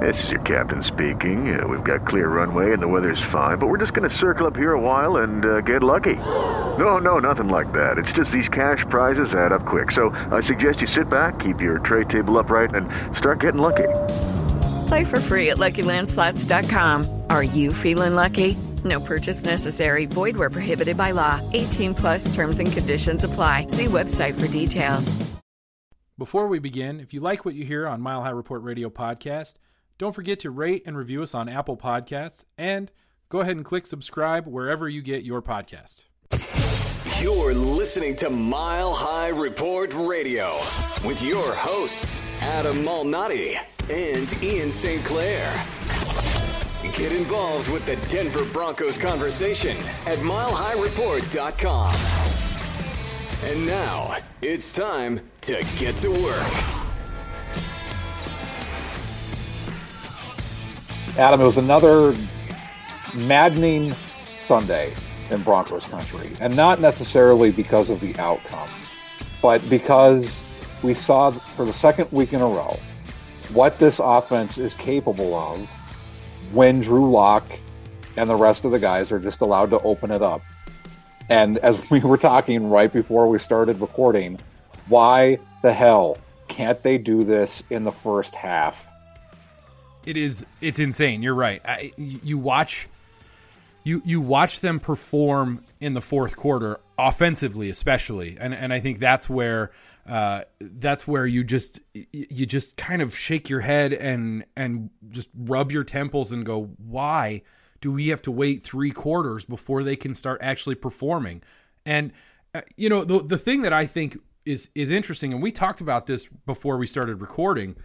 This is your captain speaking. Uh, we've got clear runway and the weather's fine, but we're just going to circle up here a while and uh, get lucky. No, no, nothing like that. It's just these cash prizes add up quick. So I suggest you sit back, keep your tray table upright, and start getting lucky. Play for free at LuckyLandSlots.com. Are you feeling lucky? No purchase necessary. Void where prohibited by law. 18 plus terms and conditions apply. See website for details. Before we begin, if you like what you hear on Mile High Report Radio podcast, don't forget to rate and review us on Apple Podcasts and go ahead and click subscribe wherever you get your podcast. You're listening to Mile High Report Radio with your hosts, Adam Malnati and Ian St. Clair. Get involved with the Denver Broncos conversation at milehighreport.com. And now it's time to get to work. Adam, it was another maddening Sunday in Broncos country, and not necessarily because of the outcome, but because we saw for the second week in a row what this offense is capable of when Drew Lock and the rest of the guys are just allowed to open it up. And as we were talking right before we started recording, why the hell can't they do this in the first half? It is it's insane. You're right. I, you watch you you watch them perform in the fourth quarter offensively especially. And and I think that's where uh, that's where you just you just kind of shake your head and and just rub your temples and go, why do we have to wait three quarters before they can start actually performing? And uh, you know the the thing that I think is is interesting, and we talked about this before we started recording.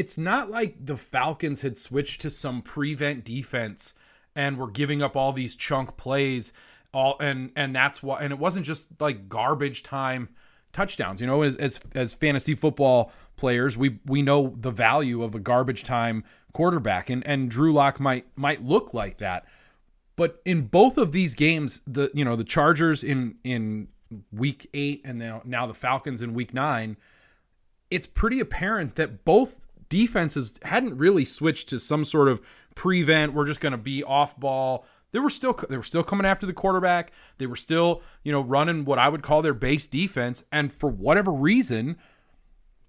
It's not like the Falcons had switched to some prevent defense and were giving up all these chunk plays all and and that's why and it wasn't just like garbage time touchdowns. You know, as as, as fantasy football players, we we know the value of a garbage time quarterback, and and Drew Lock might might look like that. But in both of these games, the you know the Chargers in in week eight, and now now the Falcons in week nine, it's pretty apparent that both defenses hadn't really switched to some sort of prevent. We're just going to be off ball they were still they were still coming after the quarterback. They were still, you know, running what I would call their base defense. And for whatever reason,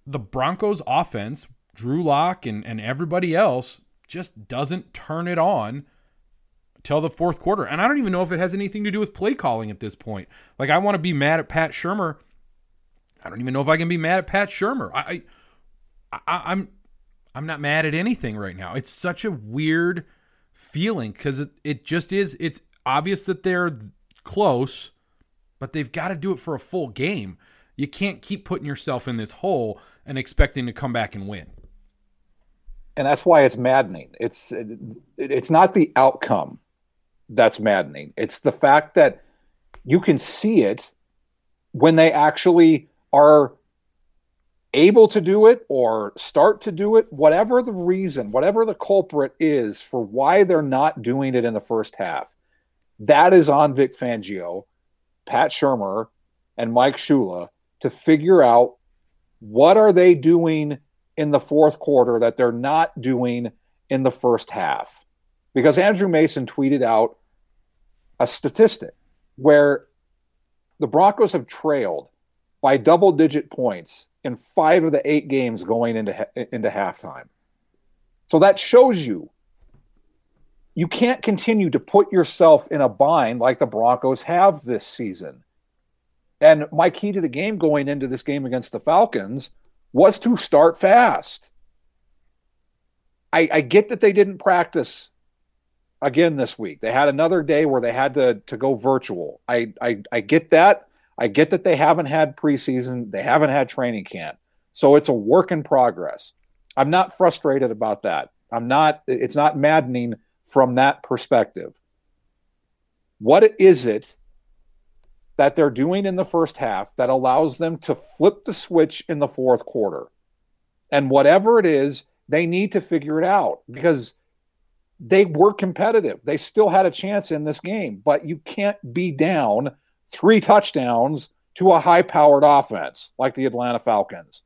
the Broncos offense, Drew Lock and, and everybody else just doesn't turn it on till the fourth quarter. And I don't even know if it has anything to do with play calling at this point. Like I want to be mad at Pat Shurmur. I don't even know if I can be mad at Pat Shurmur. I, I, I I'm I'm not mad at anything right now. It's such a weird feeling because it, it just is. It's obvious that they're close, but they've got to do it for a full game. You can't keep putting yourself in this hole and expecting to come back and win. And that's why it's maddening. It's it's not the outcome that's maddening. It's the fact that you can see it when they actually are able to do it or start to do it, whatever the reason, whatever the culprit is for why they're not doing it in the first half, that is on Vic Fangio, Pat Shurmur, and Mike Shula to figure out what are they doing in the fourth quarter that they're not doing in the first half. Because Andrew Mason tweeted out a statistic where the Broncos have trailed by double digit points in five of the eight games going into into halftime. So that shows you you can't continue to put yourself in a bind like the Broncos have this season. And my key to the game going into this game against the Falcons was to start fast. I, I get that they didn't practice again this week. They had another day where they had to to go virtual. I I, I get that. I get that they haven't had preseason, they haven't had training camp. So it's a work in progress. I'm not frustrated about that. I'm not, it's not maddening from that perspective. What is it that they're doing in the first half that allows them to flip the switch in the fourth quarter? And whatever it is, they need to figure it out because they were competitive. They still had a chance in this game, but you can't be down three touchdowns to a high powered offense like the Atlanta Falcons.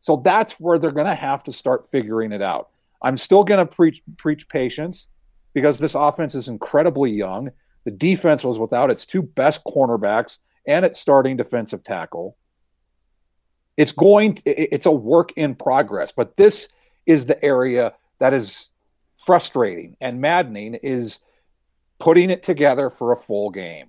So that's where they're going to have to start figuring it out. I'm still going to preach preach patience because this offense is incredibly young. The defense was without its two best cornerbacks and its starting defensive tackle. It's going it's a work in progress, but this is the area that is frustrating and maddening is putting it together for a full game.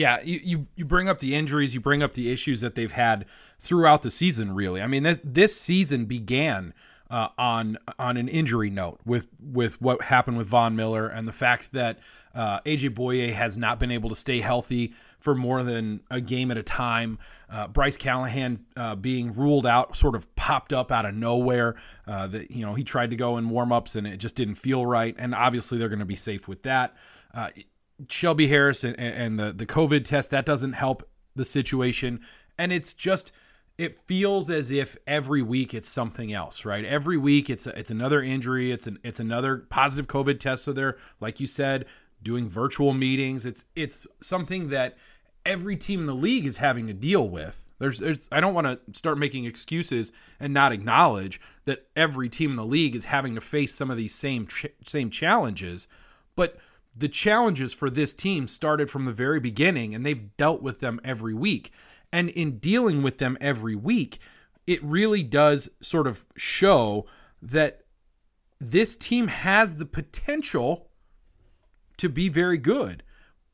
Yeah, you, you, you bring up the injuries, you bring up the issues that they've had throughout the season. Really, I mean this this season began uh, on on an injury note with with what happened with Von Miller and the fact that uh, AJ Bouye has not been able to stay healthy for more than a game at a time. Uh, Bryce Callahan uh, being ruled out sort of popped up out of nowhere. Uh, that you know he tried to go in warmups and it just didn't feel right. And obviously they're going to be safe with that. Shelby Harris and, and the the COVID test that doesn't help the situation, and it's just it feels as if every week it's something else, right? Every week it's a, it's another injury, it's an it's another positive COVID test. So they're like you said, doing virtual meetings. It's it's something that every team in the league is having to deal with. There's, there's I don't want to start making excuses and not acknowledge that every team in the league is having to face some of these same ch- same challenges, but the challenges for this team started from the very beginning and they've dealt with them every week. And in dealing with them every week, it really does sort of show that this team has the potential to be very good.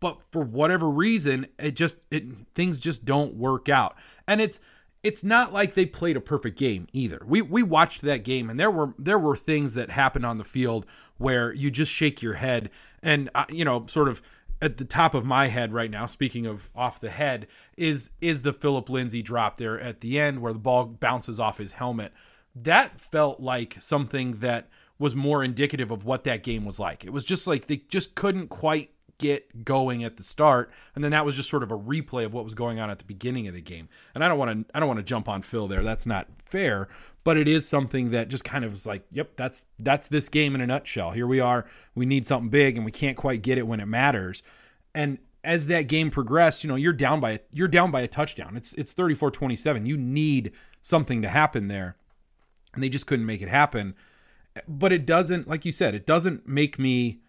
But for whatever reason, it just it, things just don't work out. And it's it's not like they played a perfect game either. We we watched that game and there were there were things that happened on the field where you just shake your head and uh, you know sort of at the top of my head right now speaking of off the head is is the Phillip Lindsay drop there at the end where the ball bounces off his helmet. That felt like something that was more indicative of what that game was like. It was just like they just couldn't quite get going at the start, and then that was just sort of a replay of what was going on at the beginning of the game. And I don't want to I don't want to jump on Phil there. That's not fair, but it is something that just kind of is like, yep, that's that's this game in a nutshell. Here we are. We need something big, and we can't quite get it when it matters. And as that game progressed, you know, you're down by you're down by a touchdown. It's it's 34-27. You need something to happen there. And they just couldn't make it happen. But it doesn't, like you said, it doesn't make me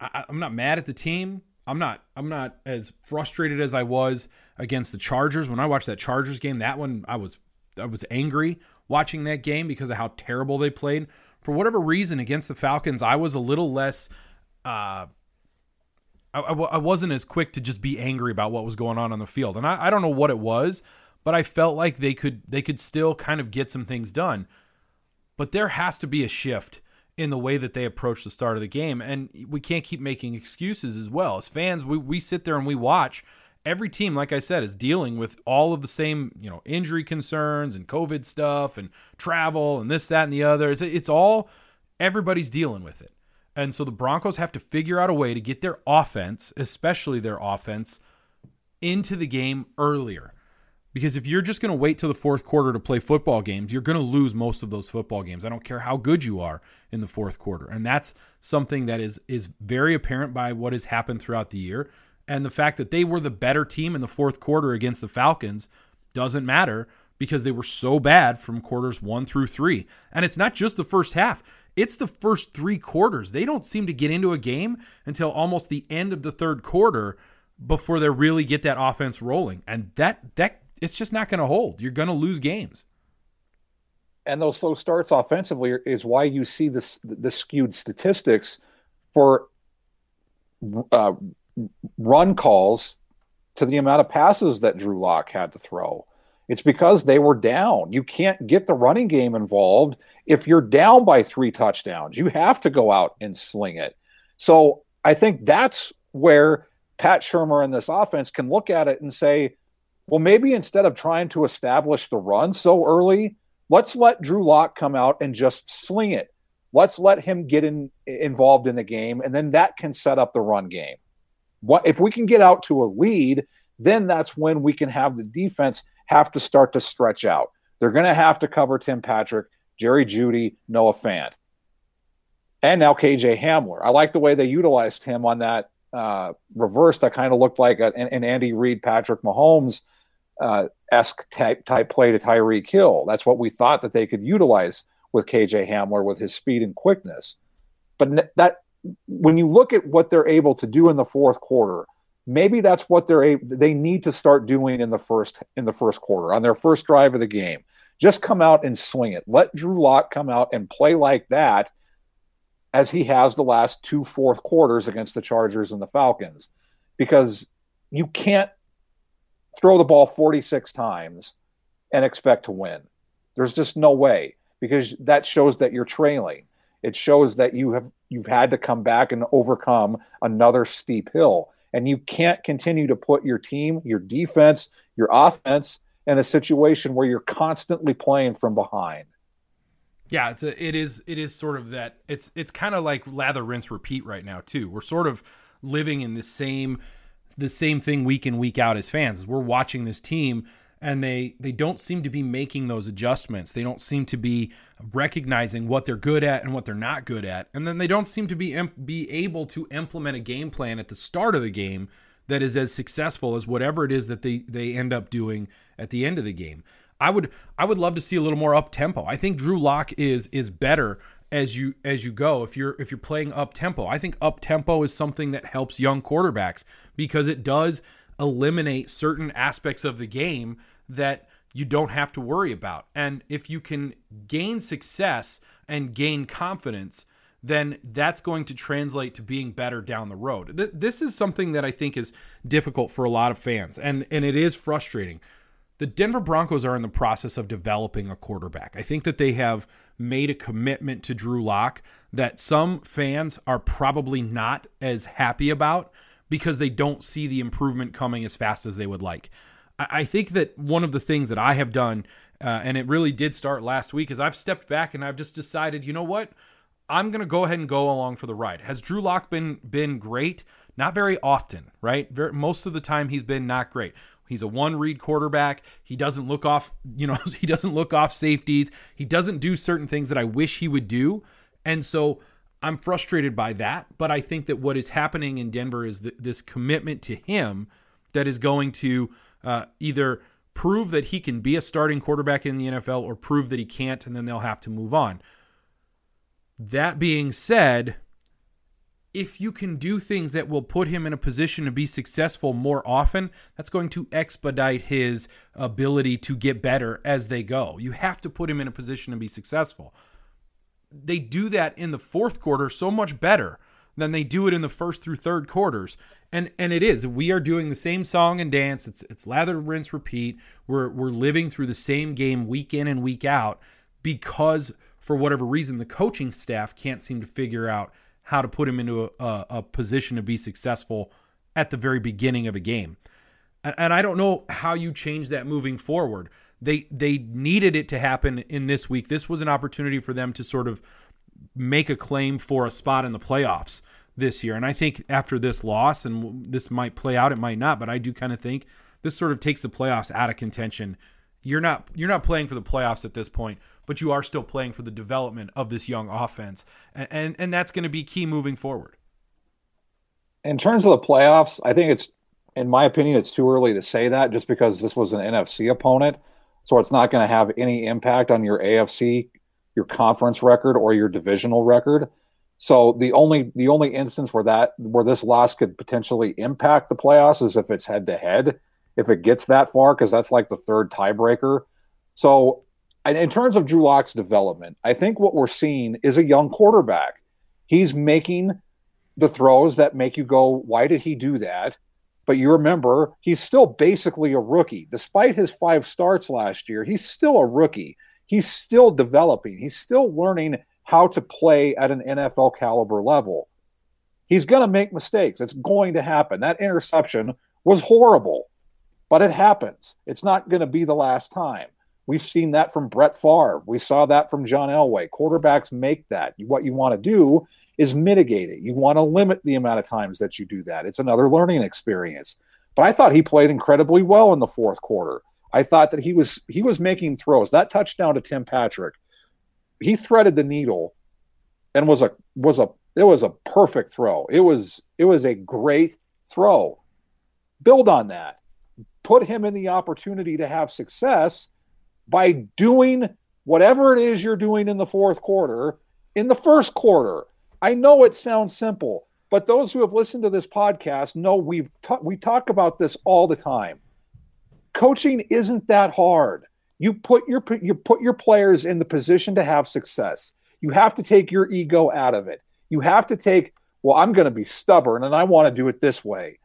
I, I'm not mad at the team. I'm not I'm not as frustrated as I was against the Chargers when I watched that Chargers game. That one I was I was angry watching that game because of how terrible they played. For whatever reason against the Falcons, I was a little less uh I, I, I wasn't as quick to just be angry about what was going on on the field. And I, I don't know what it was, but I felt like they could they could still kind of get some things done. But there has to be a shift in the way that they approach the start of the game. And we can't keep making excuses as well. As fans, we, we sit there and we watch. Every team, like I said, is dealing with all of the same, you know, injury concerns and COVID stuff and travel and this, that, and the other. It's, it's all, everybody's dealing with it. And so the Broncos have to figure out a way to get their offense, especially their offense, into the game earlier. Because if you're just going to wait till the fourth quarter to play football games, you're going to lose most of those football games. I don't care how good you are in the fourth quarter. And that's something that is is very apparent by what has happened throughout the year. And the fact that they were the better team in the fourth quarter against the Falcons doesn't matter because they were so bad from quarters 1 through 3. And it's not just the first half. It's the first 3 quarters. They don't seem to get into a game until almost the end of the third quarter before they really get that offense rolling. And that that it's just not going to hold. You're going to lose games. And those slow starts offensively is why you see this the skewed statistics for uh, run calls to the amount of passes that Drew Lock had to throw. It's because they were down. You can't get the running game involved if you're down by three touchdowns. You have to go out and sling it. So I think that's where Pat Shurmur and this offense can look at it and say, well, maybe instead of trying to establish the run so early, let's let Drew Lock come out and just sling it. Let's let him get in, involved in the game, and then that can set up the run game. What if we can get out to a lead? Then that's when we can have the defense have to start to stretch out. They're going to have to cover Tim Patrick, Jerry Jeudy, Noah Fant, and now KJ Hamler. I like the way they utilized him on that uh, reverse that kind of looked like an, an Andy Reid, Patrick Mahomes uh, esque type, type play to Tyreek Hill. That's what we thought that they could utilize with KJ Hamler with his speed and quickness. But that when you look at what they're able to do in the fourth quarter, maybe that's what they're they need to start doing in the first in the first quarter on their first drive of the game. Just come out and swing it. Let Drew Lock come out and play like that as he has the last two fourth quarters against the Chargers and the Falcons because you can't throw the ball 46 times and expect to win. There's just no way because that shows that you're trailing. It shows that you have you've had to come back and overcome another steep hill. And you can't continue to put your team, your defense, your offense in a situation where you're constantly playing from behind. Yeah, it's a, it is it is sort of that it's it's kind of like lather rinse repeat right now too. We're sort of living in the same the same thing week in week out as fans. We're watching this team and they they don't seem to be making those adjustments. They don't seem to be recognizing what they're good at and what they're not good at. And then they don't seem to be be able to implement a game plan at the start of the game that is as successful as whatever it is that they they end up doing at the end of the game. I would I would love to see a little more up tempo. I think Drew Lock is is better as you as you go if you're if you're playing up tempo. I think up tempo is something that helps young quarterbacks because it does eliminate certain aspects of the game that you don't have to worry about. And if you can gain success and gain confidence, then that's going to translate to being better down the road. Th- this is something that I think is difficult for a lot of fans and and it is frustrating the Denver Broncos are in the process of developing a quarterback. I think that they have made a commitment to Drew Lock that some fans are probably not as happy about because they don't see the improvement coming as fast as they would like. I think that one of the things that I have done, uh, and it really did start last week, is I've stepped back and I've just decided, you know what? I'm going to go ahead and go along for the ride. Has Drew Lock been been great? Not very often, right? Very, most of the time he's been not great. He's a one read quarterback. He doesn't look off, you know, he doesn't look off safeties. He doesn't do certain things that I wish he would do. And so I'm frustrated by that. But I think that what is happening in Denver is th- this commitment to him that is going to uh, either prove that he can be a starting quarterback in the NFL or prove that he can't, and then they'll have to move on. That being said, if you can do things that will put him in a position to be successful more often, that's going to expedite his ability to get better as they go. You have to put him in a position to be successful. They do that in the fourth quarter so much better than they do it in the first through third quarters. And and it is. We are doing the same song and dance. It's it's lather, rinse, repeat. We're we're living through the same game week in and week out because for whatever reason the coaching staff can't seem to figure out how to put him into a, a, a position to be successful at the very beginning of a game. And, and I don't know how you change that moving forward. They they needed it to happen in this week. This was an opportunity for them to sort of make a claim for a spot in the playoffs. this year. And I think after this loss, and this might play out, it might not, but I do kind of think this sort of takes the playoffs out of contention. You're not you're not playing for the playoffs at this point, but you are still playing for the development of this young offense, and and, and that's going to be key moving forward. In terms of the playoffs, I think it's, in my opinion, it's too early to say that just because this was an NFC opponent, so it's not going to have any impact on your AFC, your conference record, or your divisional record. So the only the only instance where that where this loss could potentially impact the playoffs is if it's head to head, if it gets that far, because that's like the third tiebreaker. So in terms of Drew Lock's development, I think what we're seeing is a young quarterback. He's making the throws that make you go, why did he do that? But you remember, he's still basically a rookie. Despite his five starts last year, he's still a rookie. He's still developing. He's still learning how to play at an NFL caliber level. He's going to make mistakes. It's going to happen. That interception was horrible, but it happens. It's not going to be the last time. We've seen that from Brett Favre. We saw that from John Elway. Quarterbacks make that. What you want to do is mitigate it. You want to limit the amount of times that you do that. It's another learning experience. But I thought he played incredibly well in the fourth quarter. I thought that he was he was making throws. That touchdown to Tim Patrick he threaded the needle and was a was a it was a perfect throw. It was it was a great throw. Build on that. Put him in the opportunity to have success by doing whatever it is you're doing in the fourth quarter in the first quarter. I know it sounds simple, but those who have listened to this podcast know we've ta- we talk about this all the time. Coaching isn't that hard. You put your you put your players in the position to have success. You have to take your ego out of it. You have to take, well, I'm going to be stubborn and I want to do it this way.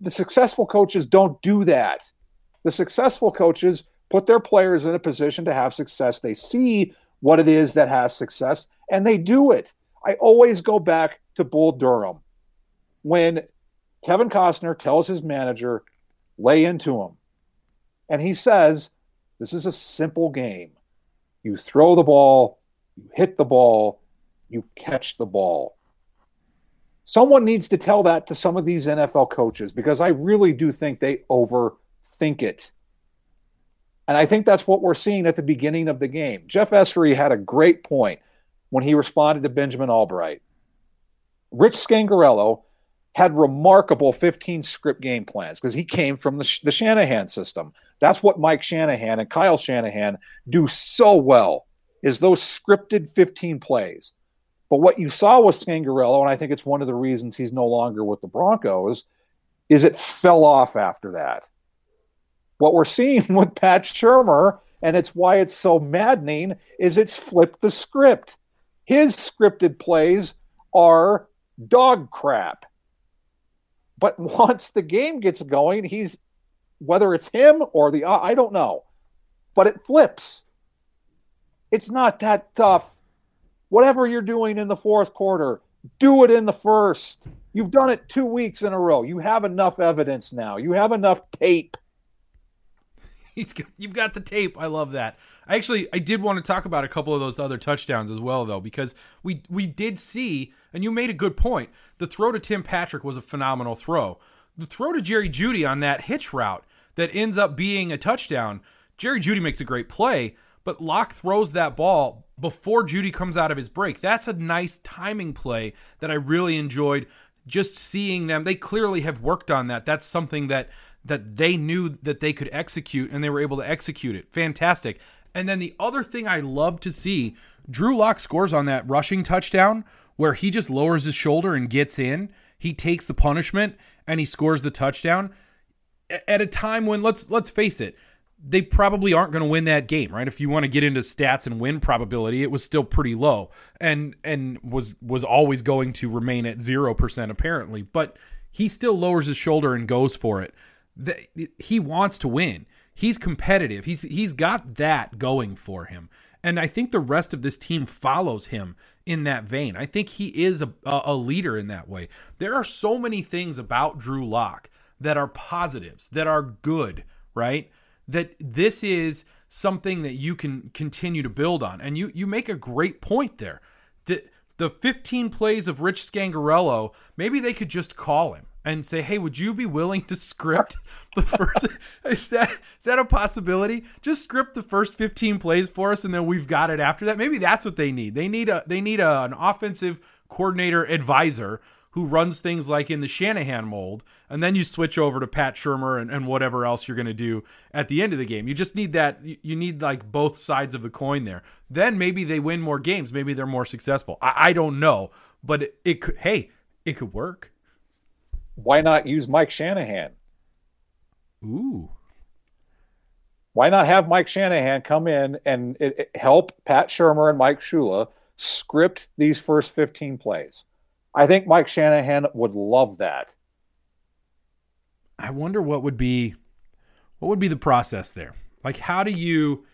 The successful coaches don't do that. The successful coaches put their players in a position to have success. They see what it is that has success and they do it. I always go back to Bull Durham when Kevin Costner tells his manager, lay into him. And he says, this is a simple game. You throw the ball, you hit the ball, you catch the ball. Someone needs to tell that to some of these NFL coaches because I really do think they overthink it. And I think that's what we're seeing at the beginning of the game. Jeff Essary had a great point when he responded to Benjamin Albright. Rich Scangarello had remarkable 15 script game plans because he came from the, the Shanahan system. That's what Mike Shanahan and Kyle Shanahan do so well is those scripted 15 plays. But what you saw with Scangarello, and I think it's one of the reasons he's no longer with the Broncos, is it fell off after that. What we're seeing with Pat Shurmur, and it's why it's so maddening, is it's flipped the script. His scripted plays are dog crap. But once the game gets going, he's whether it's him or the I don't know, but it flips. It's not that tough. Whatever you're doing in the fourth quarter, do it in the first. You've done it two weeks in a row. You have enough evidence now. You have enough tape. He's got, you've got the tape. I love that. I actually I did want to talk about a couple of those other touchdowns as well though because we we did see and you made a good point. The throw to Tim Patrick was a phenomenal throw. The throw to Jerry Jeudy on that hitch route that ends up being a touchdown. Jerry Jeudy makes a great play, but Lock throws that ball before Jeudy comes out of his break. That's a nice timing play that I really enjoyed just seeing them. They clearly have worked on that. That's something that that they knew that they could execute and they were able to execute it. Fantastic. And then the other thing I love to see, Drew Lock scores on that rushing touchdown where he just lowers his shoulder and gets in. He takes the punishment and he scores the touchdown at a time when let's let's face it, they probably aren't going to win that game, right? If you want to get into stats and win probability, it was still pretty low and and was was always going to remain at 0% apparently, but he still lowers his shoulder and goes for it. The, he wants to win. He's competitive. He's he's got that going for him. And I think the rest of this team follows him in that vein. I think he is a, a leader in that way. There are so many things about Drew Lock that are positives, that are good, right? That this is something that you can continue to build on. And you you make a great point there. That the 15 plays of Rich Scangarello, maybe they could just call him and say, "Hey, would you be willing to script the first? is that is that a possibility? Just script the first 15 plays for us, and then we've got it after that. Maybe that's what they need. They need a they need a, an offensive coordinator advisor who runs things like in the Shanahan mold, and then you switch over to Pat Shurmur and, and whatever else you're going to do at the end of the game. You just need that. You need like both sides of the coin there. Then maybe they win more games. Maybe they're more successful. I, I don't know, but it, it could. Hey, it could work. Why not use Mike Shanahan? Ooh. Why not have Mike Shanahan come in and it, it help Pat Shurmur and Mike Shula script these first 15 plays? I think Mike Shanahan would love that. I wonder what would be what would be the process there? Like how do you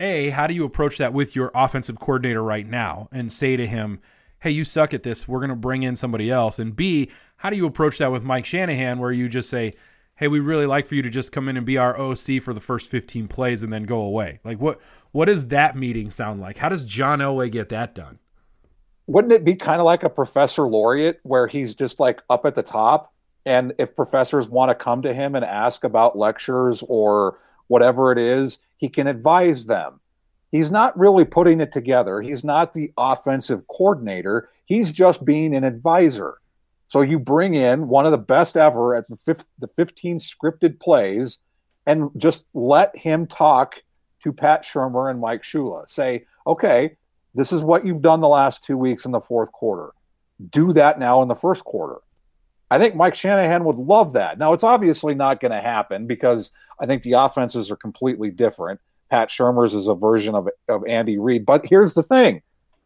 a how do you approach that with your offensive coordinator right now and say to him, "Hey, you suck at this. We're going to bring in somebody else." And B, how do you approach that with Mike Shanahan where you just say, "Hey, we really like for you to just come in and be our OC for the first 15 plays and then go away." Like what what does that meeting sound like? How does John Elway get that done? Wouldn't it be kind of like a professor laureate where he's just like up at the top and if professors want to come to him and ask about lectures or whatever it is, he can advise them. He's not really putting it together. He's not the offensive coordinator. He's just being an advisor. So you bring in one of the best ever at the, fifth, the 15 scripted plays and just let him talk to Pat Shurmur and Mike Shula. Say, okay, this is what you've done the last two weeks in the fourth quarter. Do that now in the first quarter. I think Mike Shanahan would love that. Now, it's obviously not going to happen because I think the offenses are completely different. Pat Shurmur's is a version of, of Andy Reid. But here's the thing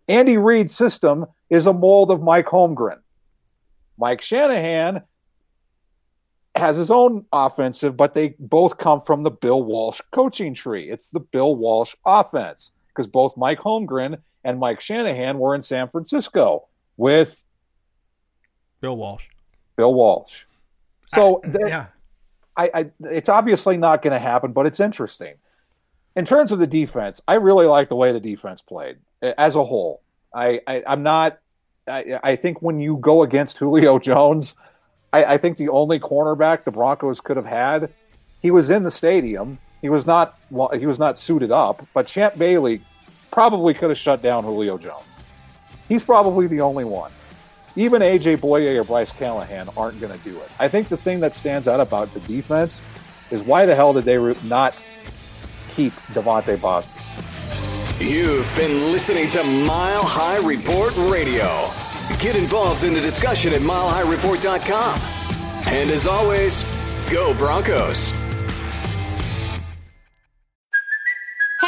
Andy Reid's system is a mold of Mike Holmgren. Mike Shanahan has his own offensive, but they both come from the Bill Walsh coaching tree. It's the Bill Walsh offense because both Mike Holmgren and Mike Shanahan were in San Francisco with Bill Walsh. Bill Walsh. So I, yeah. I, I it's obviously not going to happen, but it's interesting. In terms of the defense, I really like the way the defense played as a whole. I, I I'm not. I, I think when you go against Julio Jones, I, I think the only cornerback the Broncos could have had, he was in the stadium. He was not. well, He was not suited up, but Champ Bailey probably could have shut down Julio Jones. He's probably the only one. Even AJ Bouye or Bryce Callahan aren't going to do it. I think the thing that stands out about the defense is why the hell did they not keep Devontae Bosby? You've been listening to Mile High Report Radio. Get involved in the discussion at milehighreport.com. And as always, go Broncos.